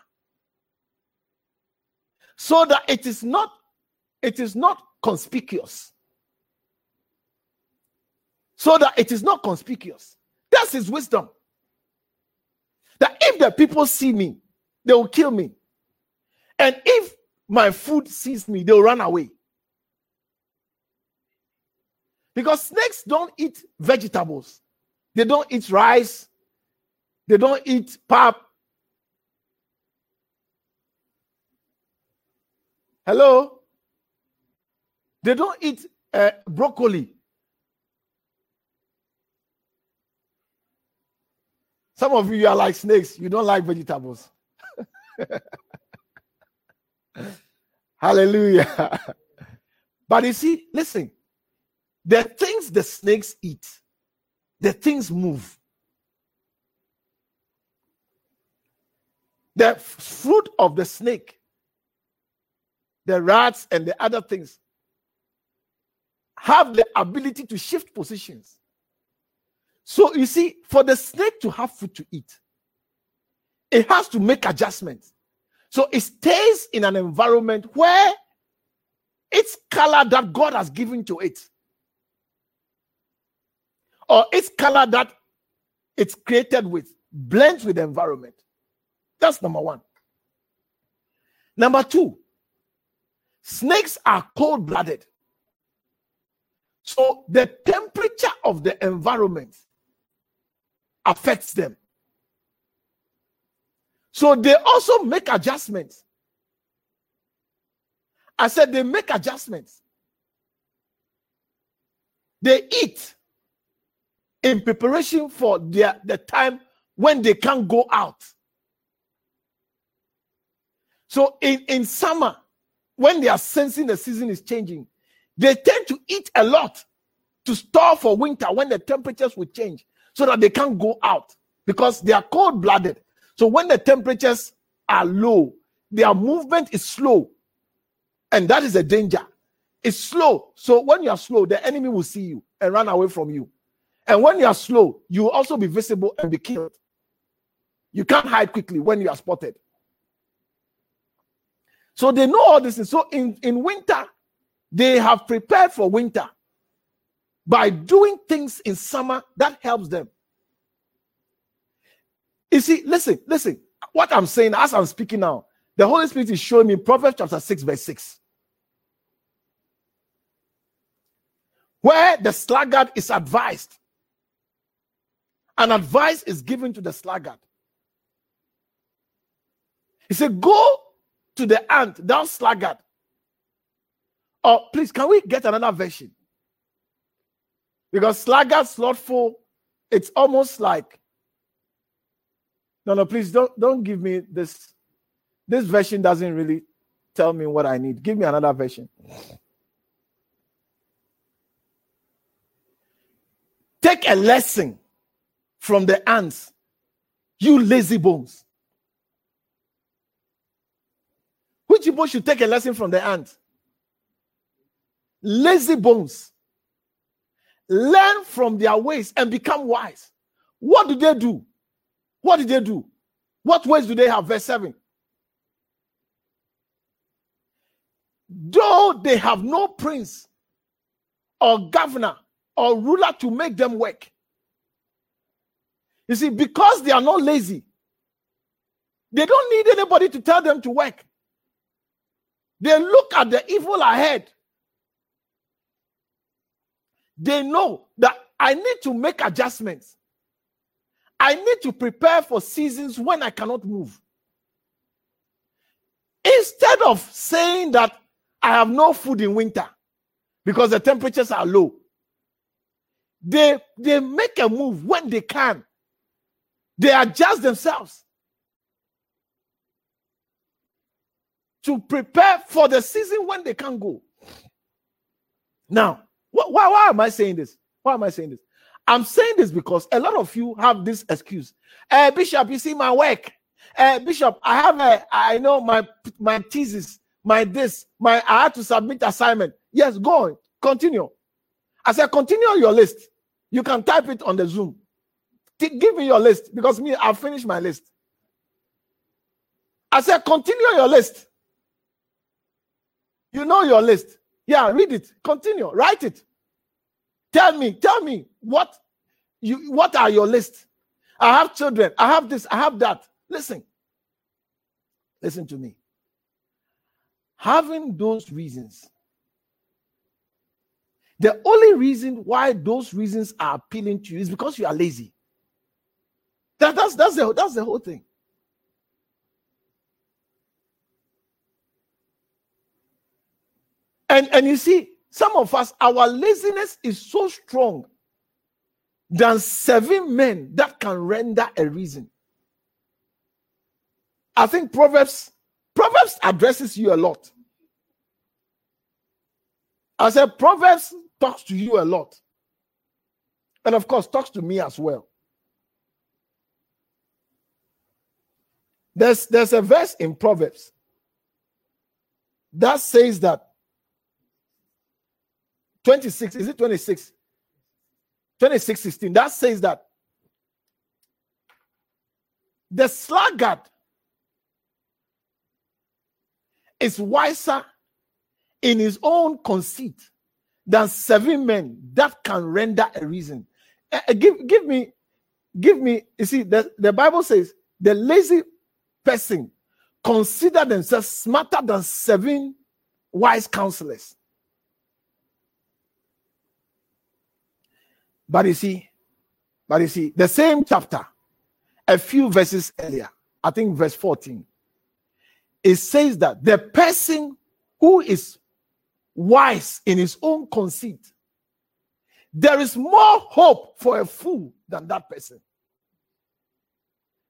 So that it is not it is not conspicuous. So that it is not conspicuous. That's his wisdom. That if the people see me they will kill me. And if my food sees me they'll run away. Because snakes don't eat vegetables they don't eat rice. They don't eat pap. Hello? They don't eat uh, broccoli. Some of you are like snakes. You don't like vegetables. Hallelujah. but you see, listen, the things the snakes eat the things move. The fruit of the snake, the rats, and the other things have the ability to shift positions. So you see, for the snake to have food to eat, it has to make adjustments. So it stays in an environment where its color that God has given to it or its color that it's created with blends with the environment. That's number one. Number two, snakes are cold blooded. So the temperature of the environment affects them. So they also make adjustments. I said they make adjustments. They eat in preparation for their the time when they can't go out. So in, in summer, when they are sensing the season is changing, they tend to eat a lot to store for winter when the temperatures will change so that they can't go out because they are cold blooded. So when the temperatures are low, their movement is slow. And that is a danger. It's slow. So when you are slow, the enemy will see you and run away from you. And when you are slow, you will also be visible and be killed. You can't hide quickly when you are spotted. So they know all this. So in, in winter, they have prepared for winter by doing things in summer that helps them. You see, listen, listen. What I'm saying as I'm speaking now, the Holy Spirit is showing me Proverbs chapter 6, verse 6. Where the sluggard is advised, and advice is given to the sluggard. He said, Go to the ant, thou sluggard. Oh, please, can we get another version? Because sluggard, slothful, it's almost like no, no, please don't don't give me this. This version doesn't really tell me what I need. Give me another version. Take a lesson from the ants, you lazy bones. Which people should take a lesson from the ants? Lazy bones. Learn from their ways and become wise. What do they do? What did they do? What ways do they have? Verse 7. Though they have no prince or governor or ruler to make them work. You see, because they are not lazy, they don't need anybody to tell them to work. They look at the evil ahead. They know that I need to make adjustments. I need to prepare for seasons when I cannot move. Instead of saying that I have no food in winter because the temperatures are low, they, they make a move when they can. They adjust themselves to prepare for the season when they can't go. Now, why, why am I saying this? Why am I saying this? I'm saying this because a lot of you have this excuse. Uh, Bishop, you see my work. Uh, Bishop, I have a, I know my my thesis, my this, my I had to submit assignment. Yes, go on, continue. I said, continue your list. You can type it on the Zoom. Give me your list because me, I've finished my list. I said, continue your list. You know your list. Yeah, read it. Continue. Write it. Tell me, tell me what you what are your list? I have children, I have this, I have that. Listen. Listen to me. Having those reasons, the only reason why those reasons are appealing to you is because you are lazy. That, that's that's the that's the whole thing. And and you see, some of us, our laziness is so strong than seven men that can render a reason. I think Proverbs Proverbs addresses you a lot. I said Proverbs talks to you a lot. And of course, talks to me as well. There's, there's a verse in Proverbs that says that 26, is it 26? 26, 16. That says that the sluggard is wiser in his own conceit than seven men that can render a reason. Uh, give, give me, give me. You see, the, the Bible says the lazy person consider themselves smarter than seven wise counselors. But you see, but you see, the same chapter, a few verses earlier, I think verse 14, it says that the person who is wise in his own conceit, there is more hope for a fool than that person.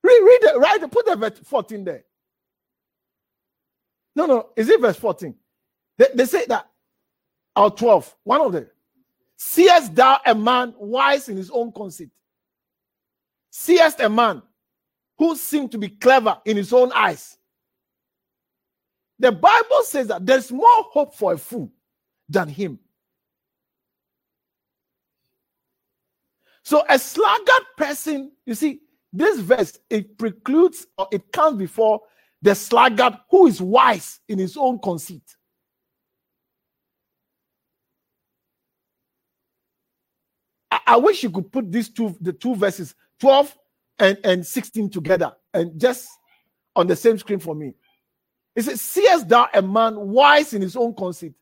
Read, read it, right? Put the verse 14 there. No, no, is it verse 14? They, they say that, or 12, one of them. Seest thou a man wise in his own conceit? Seest a man who seemed to be clever in his own eyes? The Bible says that there's more hope for a fool than him. So a sluggard person, you see, this verse it precludes or it comes before the sluggard who is wise in his own conceit. I, I wish you could put these two, the two verses, 12 and, and 16 together and just on the same screen for me. It says, Seest thou a man wise in his own conceit?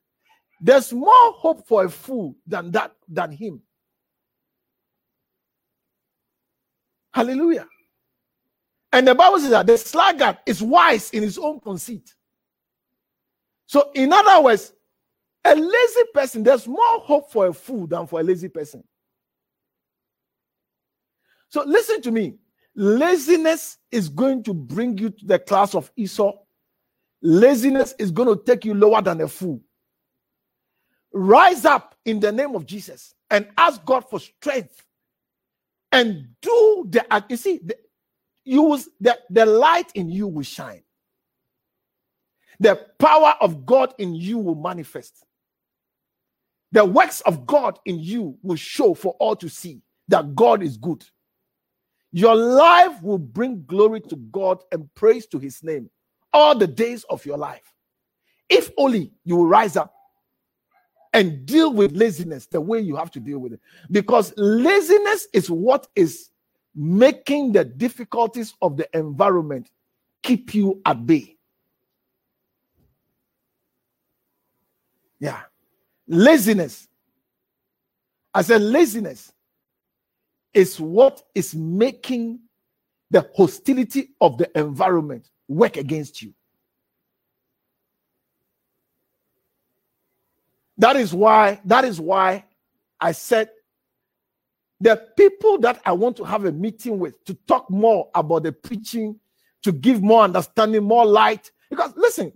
There's more hope for a fool than that than him. Hallelujah. And the Bible says that the sluggard is wise in his own conceit. So, in other words, a lazy person, there's more hope for a fool than for a lazy person. So, listen to me. Laziness is going to bring you to the class of Esau. Laziness is going to take you lower than a fool. Rise up in the name of Jesus and ask God for strength and do the act. you see the, use the, the light in you will shine. The power of god in you will manifest. The works of god in you will show for all to see that god is good. Your life will bring glory to god and praise to his name all the days of your life. If only you will rise up and deal with laziness the way you have to deal with it. Because laziness is what is making the difficulties of the environment keep you at bay. Yeah. Laziness. I said, laziness is what is making the hostility of the environment work against you. That is why, that is why I said the people that I want to have a meeting with to talk more about the preaching, to give more understanding, more light. Because listen,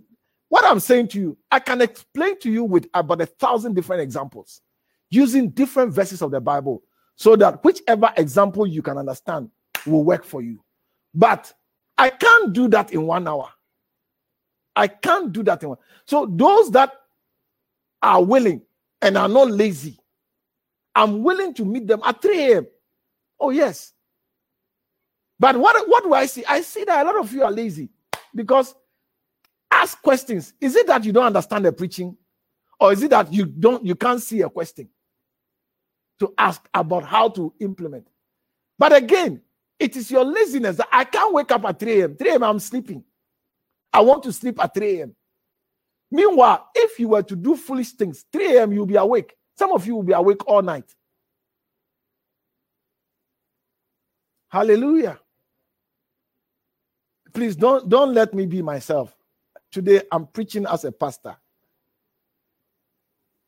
what I'm saying to you, I can explain to you with about a thousand different examples using different verses of the Bible so that whichever example you can understand will work for you. But I can't do that in one hour. I can't do that in one. So those that are willing and are not lazy, I'm willing to meet them at 3 a.m. Oh, yes. But what, what do I see? I see that a lot of you are lazy because ask questions. Is it that you don't understand the preaching? Or is it that you don't you can't see a question to ask about how to implement? But again, it is your laziness I can't wake up at 3 a.m. 3 a.m. I'm sleeping. I want to sleep at 3 a.m. Meanwhile, if you were to do foolish things, 3 a.m., you'll be awake. Some of you will be awake all night. Hallelujah. Please don't, don't let me be myself. Today, I'm preaching as a pastor.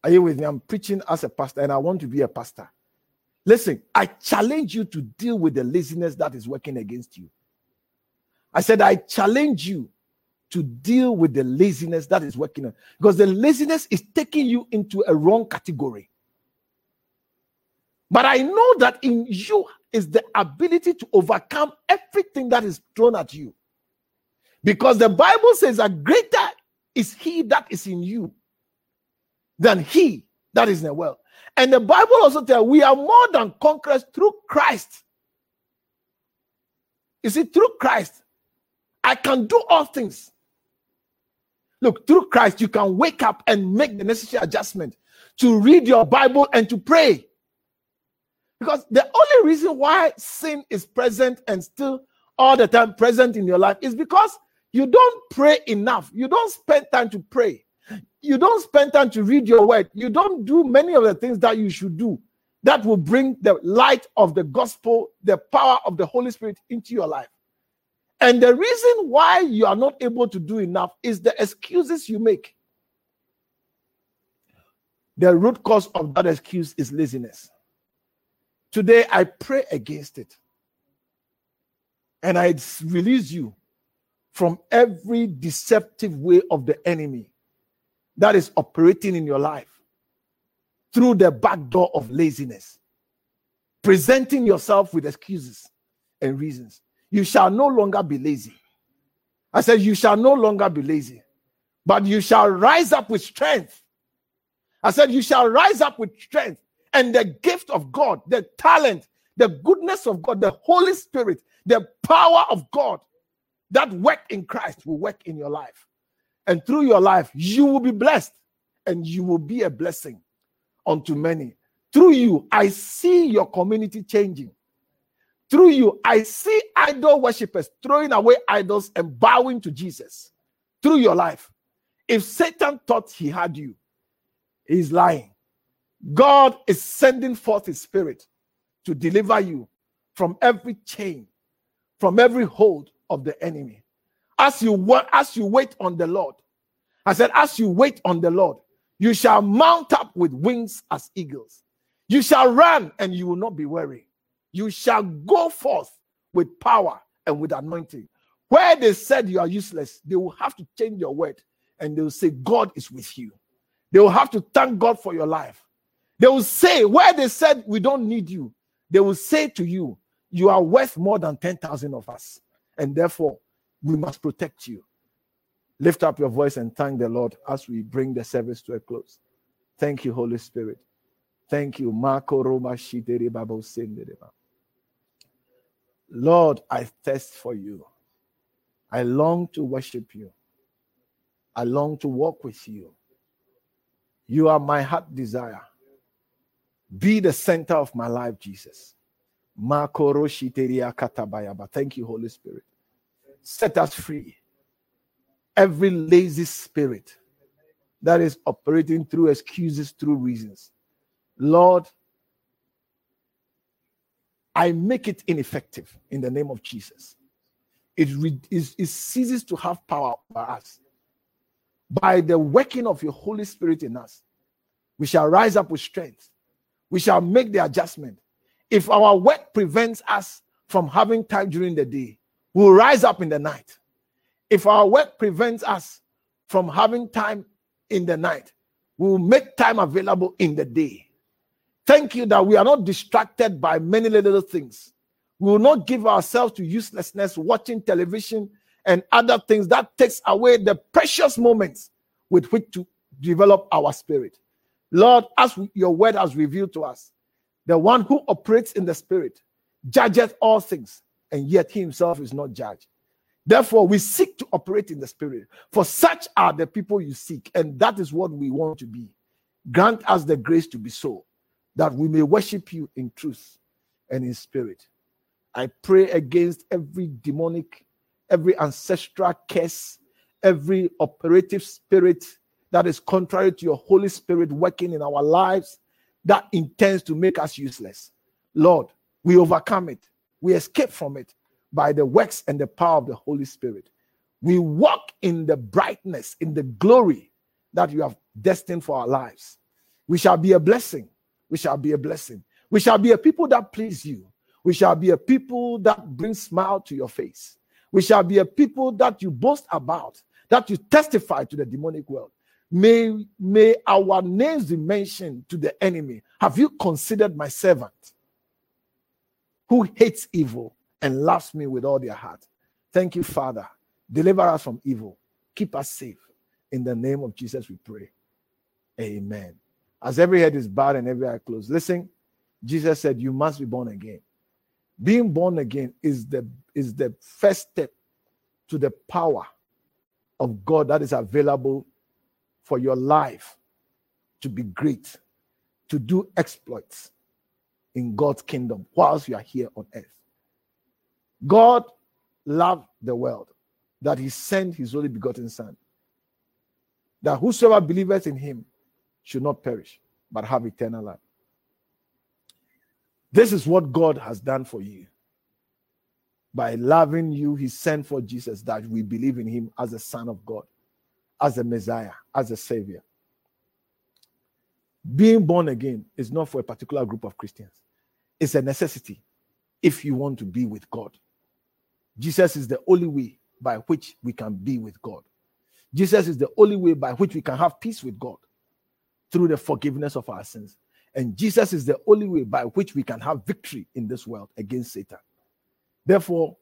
Are you with me? I'm preaching as a pastor, and I want to be a pastor. Listen, I challenge you to deal with the laziness that is working against you. I said, I challenge you to deal with the laziness that is working on because the laziness is taking you into a wrong category. But I know that in you is the ability to overcome everything that is thrown at you. Because the Bible says that greater is he that is in you than he that is in the world. And the Bible also tells we are more than conquerors through Christ. You see, through Christ, I can do all things Look, through Christ, you can wake up and make the necessary adjustment to read your Bible and to pray. Because the only reason why sin is present and still all the time present in your life is because you don't pray enough. You don't spend time to pray. You don't spend time to read your word. You don't do many of the things that you should do that will bring the light of the gospel, the power of the Holy Spirit into your life. And the reason why you are not able to do enough is the excuses you make. The root cause of that excuse is laziness. Today, I pray against it. And I release you from every deceptive way of the enemy that is operating in your life through the back door of laziness, presenting yourself with excuses and reasons you shall no longer be lazy. I said, You shall no longer be lazy, but you shall rise up with strength. I said, You shall rise up with strength and the gift of God, the talent, the goodness of God, the Holy Spirit, the power of God, that work in Christ will work in your life. And through your life, you will be blessed and you will be a blessing unto many. Through you, I see your community changing. Through you, I see idol worshippers throwing away idols and bowing to Jesus. Through your life. If Satan thought he had you, he's lying. God is sending forth his spirit to deliver you from every chain, from every hold of the enemy. As you as you wait on the Lord, I said, as you wait on the Lord, you shall mount up with wings as eagles. You shall run and you will not be weary. You shall go forth with power and with anointing. Where they said you are useless, they will have to change your word and they will say, God is with you. They will have to thank God for your life. They will say, where they said we don't need you, they will say to you, You are worth more than 10,000 of us. And therefore, we must protect you. Lift up your voice and thank the Lord as we bring the service to a close. Thank you, Holy Spirit. Thank you. Lord, I thirst for you. I long to worship you. I long to walk with you. You are my heart desire. Be the center of my life, Jesus. Thank you, Holy Spirit. Set us free. Every lazy spirit that is operating through excuses, through reasons. Lord, I make it ineffective in the name of Jesus. It, re- it ceases to have power over us. By the working of your Holy Spirit in us, we shall rise up with strength we shall make the adjustment. If our work prevents us from having time during the day, we'll rise up in the night. If our work prevents us from having time in the night, we'll make time available in the day. Thank you that we are not distracted by many little things. We will not give ourselves to uselessness, watching television and other things that takes away the precious moments with which to develop our spirit. Lord, as your word has revealed to us, the one who operates in the spirit judges all things, and yet he himself is not judged. Therefore, we seek to operate in the spirit, for such are the people you seek, and that is what we want to be. Grant us the grace to be so, that we may worship you in truth and in spirit. I pray against every demonic, every ancestral curse, every operative spirit that is contrary to your Holy Spirit working in our lives that intends to make us useless. Lord, we overcome it. We escape from it by the works and the power of the Holy Spirit. We walk in the brightness, in the glory that you have destined for our lives. We shall be a blessing. We shall be a blessing. We shall be a people that please you. We shall be a people that bring smile to your face. We shall be a people that you boast about, that you testify to the demonic world. May, may our names be mentioned to the enemy. Have you considered my servant who hates evil and loves me with all their heart? Thank you, Father. Deliver us from evil. Keep us safe. In the name of Jesus, we pray. Amen. As every head is bowed and every eye closed, listen. Jesus said, You must be born again. Being born again is the is the first step to the power of God that is available for your life to be great, to do exploits in God's kingdom whilst you are here on earth. God loved the world that he sent his only begotten Son, that whosoever believeth in him should not perish, but have eternal life. This is what God has done for you. By loving you, he sent for Jesus that we believe in him as the Son of God as a Messiah, as a Savior. Being born again is not for a particular group of Christians, it's a necessity if you want to be with God. Jesus is the only way by which we can be with God. Jesus is the only way by which we can have peace with God through the forgiveness of our sins. And Jesus is the only way by which we can have victory in this world against Satan. Therefore,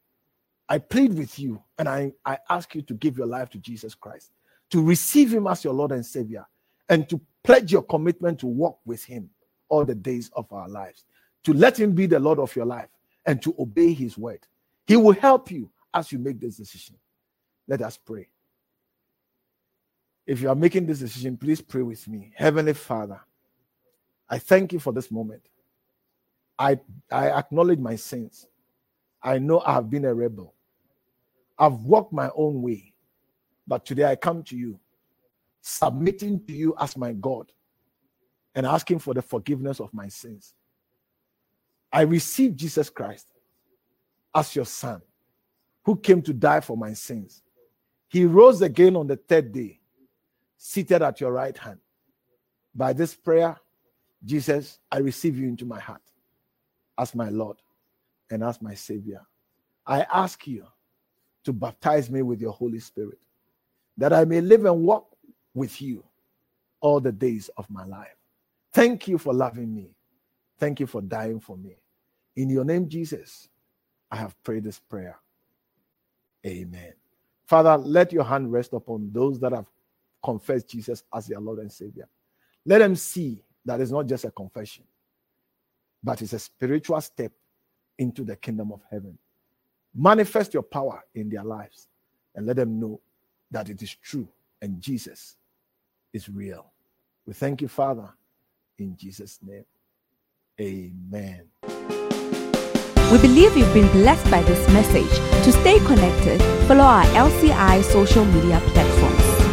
I plead with you and I, I ask you to give your life to Jesus Christ to receive him as your Lord and Savior and to pledge your commitment to walk with him all the days of our lives, to let him be the Lord of your life and to obey his word. He will help you as you make this decision, let us pray. If you are making this decision, please pray with me. Heavenly Father, I thank you for this moment. I, I acknowledge my sins. I know I have been a rebel. I've walked my own way. But today I come to you, submitting to you as my God and asking for the forgiveness of my sins. I receive Jesus Christ as your son who came to die for my sins. He rose again on the third day, seated at your right hand. By this prayer, Jesus, I receive you into my heart as my Lord and as my Savior. I ask you to baptize me with your Holy Spirit, that I may live and walk with you all the days of my life. Thank you for loving me. Thank you for dying for me. In your name, Jesus, I have prayed this prayer. Amen. Father, let your hand rest upon those that have confessed Jesus as their Lord and Savior. Let them see that it's not just a confession, but it's a spiritual step into the kingdom of heaven. Manifest your power in their lives and let them know that it is true and Jesus is real. We thank you, Father, in Jesus' name. Amen. We believe you've been blessed by this message. To stay connected, follow our LCI social media platforms.